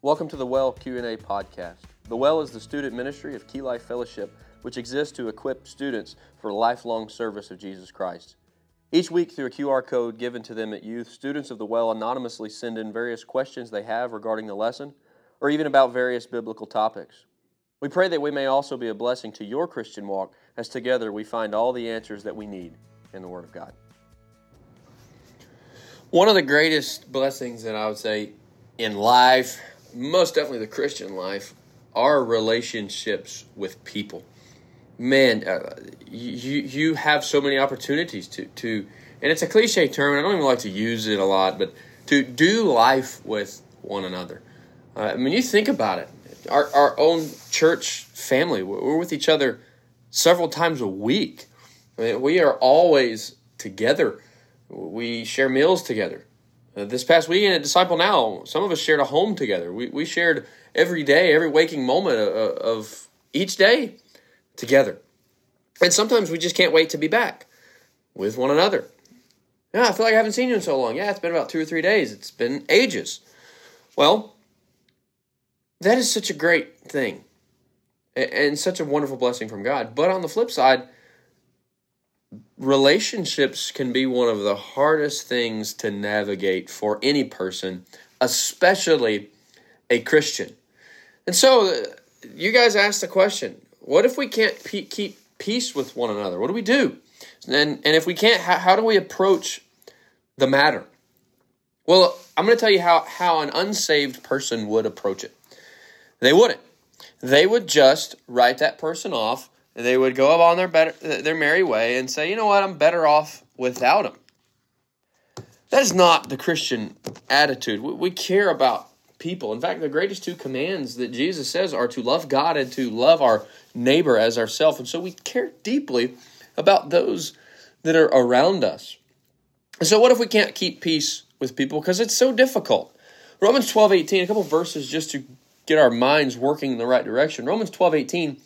Welcome to the Well Q&A podcast. The Well is the student ministry of Key Life Fellowship, which exists to equip students for lifelong service of Jesus Christ. Each week, through a QR code given to them at youth, students of the Well anonymously send in various questions they have regarding the lesson or even about various biblical topics. We pray that we may also be a blessing to your Christian walk as together we find all the answers that we need in the Word of God. One of the greatest blessings that I would say in life, most definitely the Christian life, are relationships with people. Man, uh, you you have so many opportunities to to, and it's a cliche term, and I don't even like to use it a lot, but to do life with one another. Uh, I mean, you think about it. Our our own church family, we're with each other several times a week. I mean, we are always together. We share meals together. Uh, this past weekend at Disciple Now, some of us shared a home together. We, we shared every day, every waking moment of, of each day together. And sometimes we just can't wait to be back with one another. Yeah, I feel like I haven't seen you in so long. Yeah, it's been about two or three days. It's been ages. Well, that is such a great thing and such a wonderful blessing from God. But on the flip side, relationships can be one of the hardest things to navigate for any person, especially a Christian. And so, uh, you guys asked the question what if we can't pe- keep peace with one another? What do we do? And, and if we can't, how, how do we approach the matter? Well, I'm going to tell you how, how an unsaved person would approach it. They wouldn't. They would just write that person off they would go up on their better, their merry way and say, you know what, I'm better off without him. That is not the Christian attitude. We, care about people. In fact, the greatest two commands that Jesus says are to love God and to love our neighbor as ourselves. And so we care deeply about those that are around us. So, what if we can't keep peace with people because it's so difficult? Romans 12 18, a couple verses just to get our minds working in the right direction. Romans 12 18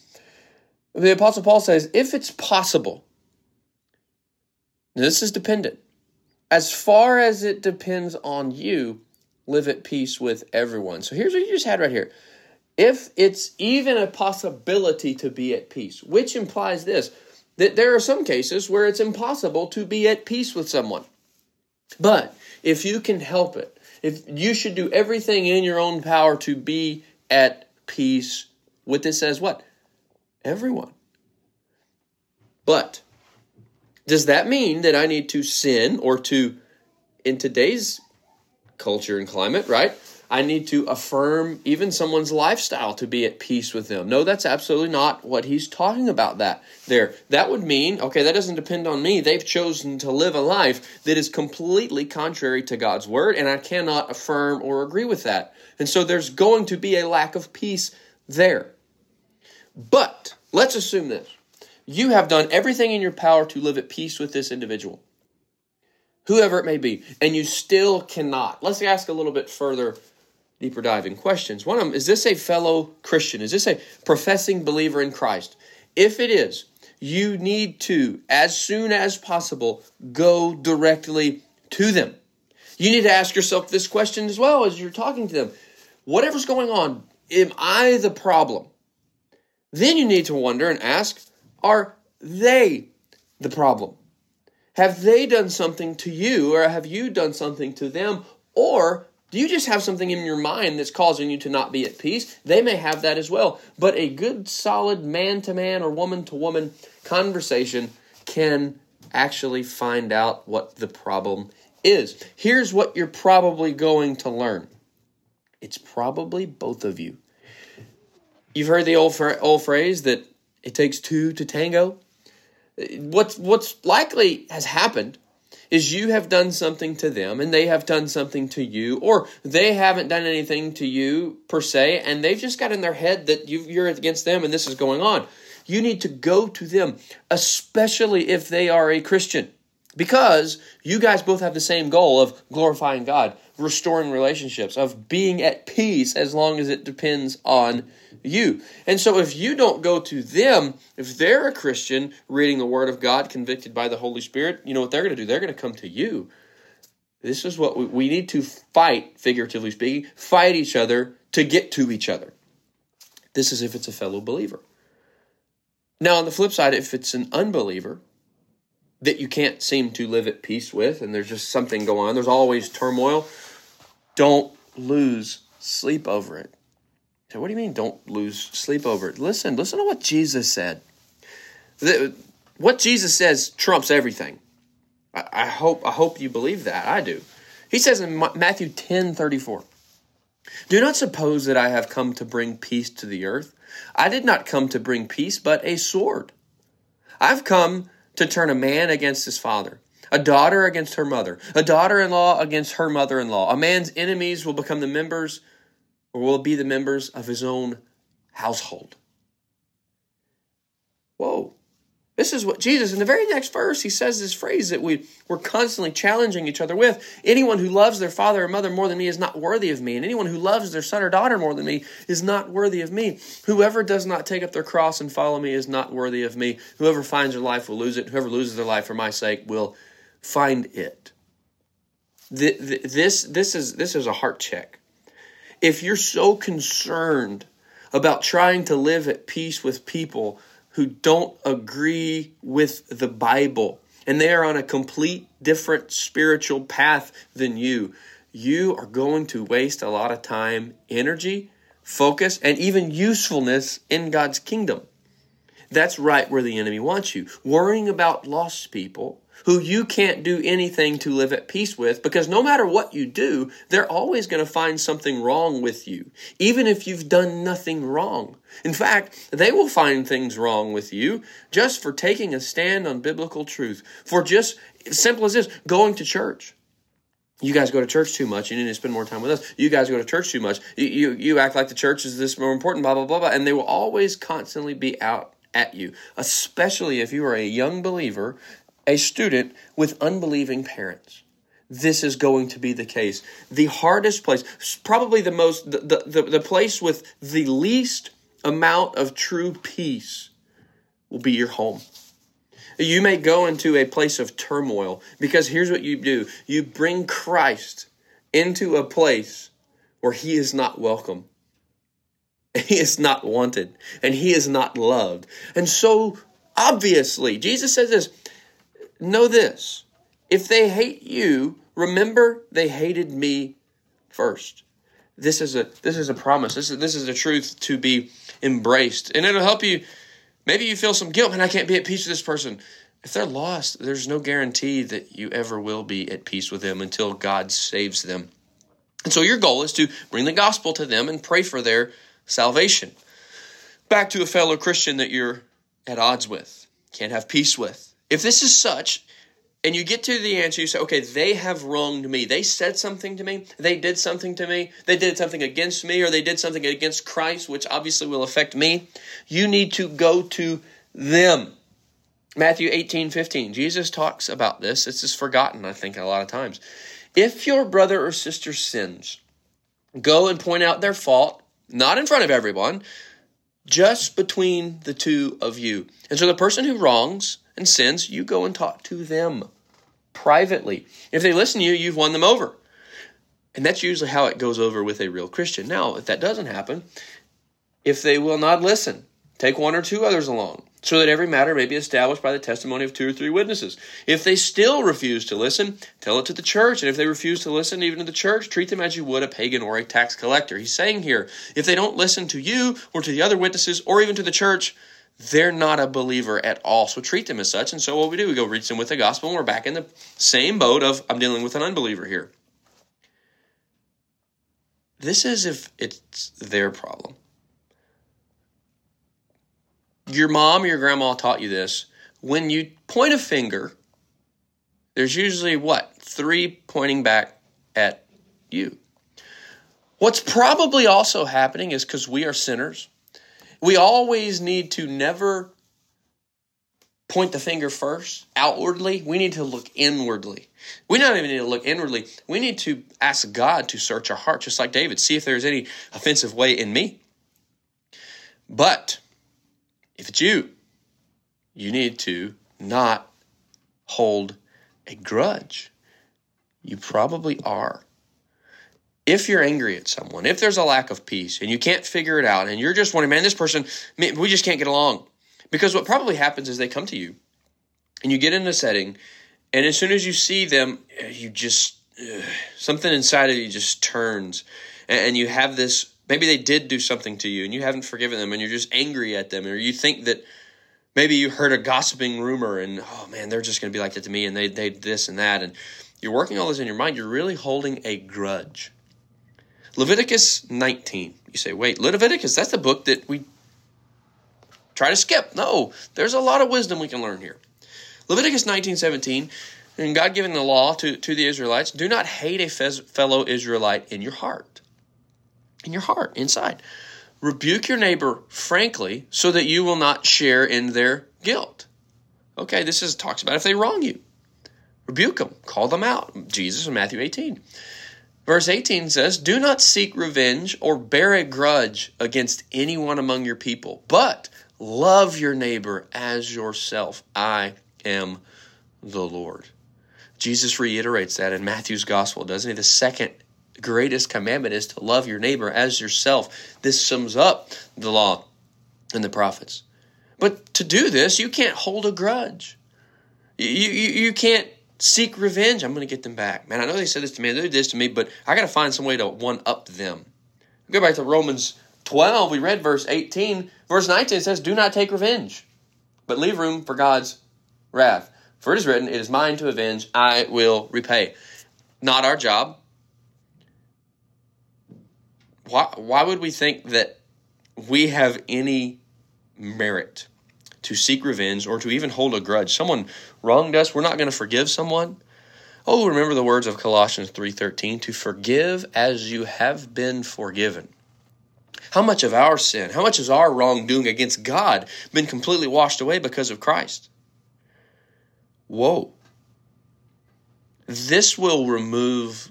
the Apostle Paul says, if it's possible, this is dependent. As far as it depends on you, live at peace with everyone. So here's what you just had right here. If it's even a possibility to be at peace, which implies this that there are some cases where it's impossible to be at peace with someone. But if you can help it, if you should do everything in your own power to be at peace with this as what? Everyone. But does that mean that I need to sin or to, in today's culture and climate, right? I need to affirm even someone's lifestyle to be at peace with them. No, that's absolutely not what he's talking about that there. That would mean, okay, that doesn't depend on me. They've chosen to live a life that is completely contrary to God's word, and I cannot affirm or agree with that. And so there's going to be a lack of peace there. But let's assume this you have done everything in your power to live at peace with this individual, whoever it may be, and you still cannot. Let's ask a little bit further, deeper diving questions. One of them is this a fellow Christian? Is this a professing believer in Christ? If it is, you need to, as soon as possible, go directly to them. You need to ask yourself this question as well as you're talking to them. Whatever's going on, am I the problem? Then you need to wonder and ask are they the problem? Have they done something to you, or have you done something to them? Or do you just have something in your mind that's causing you to not be at peace? They may have that as well. But a good, solid man to man or woman to woman conversation can actually find out what the problem is. Here's what you're probably going to learn it's probably both of you. You've heard the old old phrase that it takes two to tango. What's what's likely has happened is you have done something to them and they have done something to you, or they haven't done anything to you per se, and they've just got in their head that you, are against them and this is going on. You need to go to them, especially if they are a Christian, because you guys both have the same goal of glorifying God, restoring relationships, of being at peace as long as it depends on you. And so if you don't go to them, if they're a Christian reading the Word of God, convicted by the Holy Spirit, you know what they're going to do? They're going to come to you. This is what we, we need to fight, figuratively speaking, fight each other to get to each other. This is if it's a fellow believer. Now, on the flip side, if it's an unbeliever that you can't seem to live at peace with and there's just something going on, there's always turmoil, don't lose sleep over it. So what do you mean don't lose sleep over it? Listen, listen to what Jesus said. What Jesus says trumps everything. I, hope I hope you believe that. I do. He says in Matthew 10 34, Do not suppose that I have come to bring peace to the earth. I did not come to bring peace, but a sword. I've come to turn a man against his father, a daughter against her mother, a daughter in law against her mother in law. A man's enemies will become the members, or will be the members of his own household. Whoa. This is what Jesus, in the very next verse, he says this phrase that we, we're constantly challenging each other with. Anyone who loves their father or mother more than me is not worthy of me. And anyone who loves their son or daughter more than me is not worthy of me. Whoever does not take up their cross and follow me is not worthy of me. Whoever finds their life will lose it. Whoever loses their life for my sake will find it. This, this, is, this is a heart check. If you're so concerned about trying to live at peace with people who don't agree with the Bible and they are on a complete different spiritual path than you, you are going to waste a lot of time, energy, focus, and even usefulness in God's kingdom. That's right where the enemy wants you. Worrying about lost people who you can't do anything to live at peace with because no matter what you do, they're always going to find something wrong with you, even if you've done nothing wrong. In fact, they will find things wrong with you just for taking a stand on biblical truth, for just simple as this going to church. You guys go to church too much. You need to spend more time with us. You guys go to church too much. You, you, you act like the church is this more important, blah, blah, blah, blah. And they will always constantly be out at you, especially if you are a young believer a student with unbelieving parents. This is going to be the case. The hardest place, probably the most, the, the, the place with the least amount of true peace will be your home. You may go into a place of turmoil because here's what you do you bring Christ into a place where he is not welcome. He is not wanted and he is not loved. And so, obviously, Jesus says this know this if they hate you, remember they hated me first. This is a this is a promise. This is this is a truth to be embraced. And it'll help you maybe you feel some guilt, and I can't be at peace with this person. If they're lost, there's no guarantee that you ever will be at peace with them until God saves them. And so your goal is to bring the gospel to them and pray for their salvation. Back to a fellow Christian that you're at odds with, can't have peace with. If this is such, and you get to the answer, you say, okay, they have wronged me. They said something to me. They did something to me. They did something against me, or they did something against Christ, which obviously will affect me. You need to go to them. Matthew 18, 15. Jesus talks about this. This is forgotten, I think, a lot of times. If your brother or sister sins, go and point out their fault, not in front of everyone, just between the two of you. And so the person who wrongs and sins, you go and talk to them privately. If they listen to you, you've won them over. And that's usually how it goes over with a real Christian. Now, if that doesn't happen, if they will not listen, take one or two others along, so that every matter may be established by the testimony of two or three witnesses. If they still refuse to listen, tell it to the church. And if they refuse to listen even to the church, treat them as you would a pagan or a tax collector. He's saying here, if they don't listen to you or to the other witnesses or even to the church, they're not a believer at all. So treat them as such. And so what we do, we go reach them with the gospel, and we're back in the same boat of I'm dealing with an unbeliever here. This is if it's their problem. Your mom or your grandma taught you this. When you point a finger, there's usually what? Three pointing back at you. What's probably also happening is because we are sinners we always need to never point the finger first outwardly. We need to look inwardly. We don't even need to look inwardly. We need to ask God to search our heart, just like David, see if there's any offensive way in me. But if it's you, you need to not hold a grudge. You probably are. If you're angry at someone, if there's a lack of peace and you can't figure it out and you're just wondering, man, this person, we just can't get along. Because what probably happens is they come to you and you get in a setting and as soon as you see them, eh, you just, ugh, something inside of you just turns and you have this, maybe they did do something to you and you haven't forgiven them and you're just angry at them or you think that maybe you heard a gossiping rumor and, oh man, they're just going to be like that to me and they, they this and that. And you're working all this in your mind, you're really holding a grudge. Leviticus 19. You say, wait, Leviticus, that's the book that we try to skip. No, there's a lot of wisdom we can learn here. Leviticus 19 17, and God giving the law to, to the Israelites do not hate a fellow Israelite in your heart. In your heart, inside. Rebuke your neighbor frankly so that you will not share in their guilt. Okay, this is talks about if they wrong you. Rebuke them, call them out. Jesus in Matthew 18. Verse 18 says, Do not seek revenge or bear a grudge against anyone among your people, but love your neighbor as yourself. I am the Lord. Jesus reiterates that in Matthew's gospel, doesn't he? The second greatest commandment is to love your neighbor as yourself. This sums up the law and the prophets. But to do this, you can't hold a grudge. You, you, you can't seek revenge. I'm going to get them back. Man, I know they said this to me, they did this to me, but I got to find some way to one up them. Go back to Romans 12. We read verse 18. Verse 19 says, Do not take revenge, but leave room for God's wrath. For it is written, It is mine to avenge, I will repay. Not our job. Why, why would we think that we have any merit to seek revenge or to even hold a grudge. Someone wronged us, we're not going to forgive someone. Oh, remember the words of Colossians 3:13, to forgive as you have been forgiven. How much of our sin, how much has our wrongdoing against God been completely washed away because of Christ? Whoa. This will remove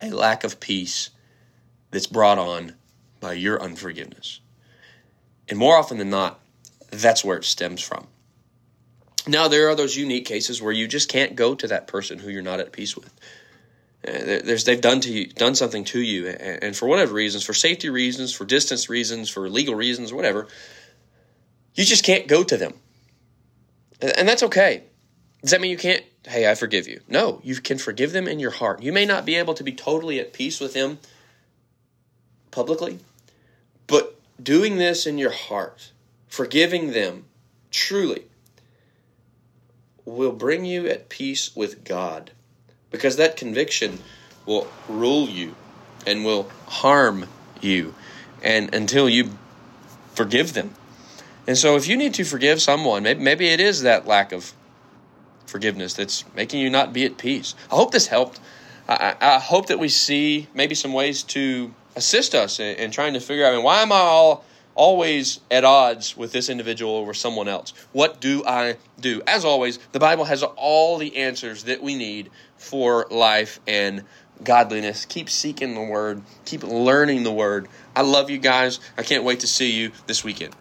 a lack of peace that's brought on by your unforgiveness. And more often than not, that's where it stems from. Now, there are those unique cases where you just can't go to that person who you're not at peace with. Uh, there's, they've done to you, done something to you, and for whatever reasons, for safety reasons, for distance reasons, for legal reasons, whatever, you just can't go to them, and that's okay. Does that mean you can't? Hey, I forgive you. No, you can forgive them in your heart. You may not be able to be totally at peace with them publicly, but doing this in your heart forgiving them truly will bring you at peace with God because that conviction will rule you and will harm you and until you forgive them. And so if you need to forgive someone, maybe, maybe it is that lack of forgiveness that's making you not be at peace. I hope this helped. I, I hope that we see maybe some ways to assist us in, in trying to figure out I mean, why am I all always at odds with this individual or someone else. What do I do? As always, the Bible has all the answers that we need for life and godliness. Keep seeking the Word, keep learning the Word. I love you guys. I can't wait to see you this weekend.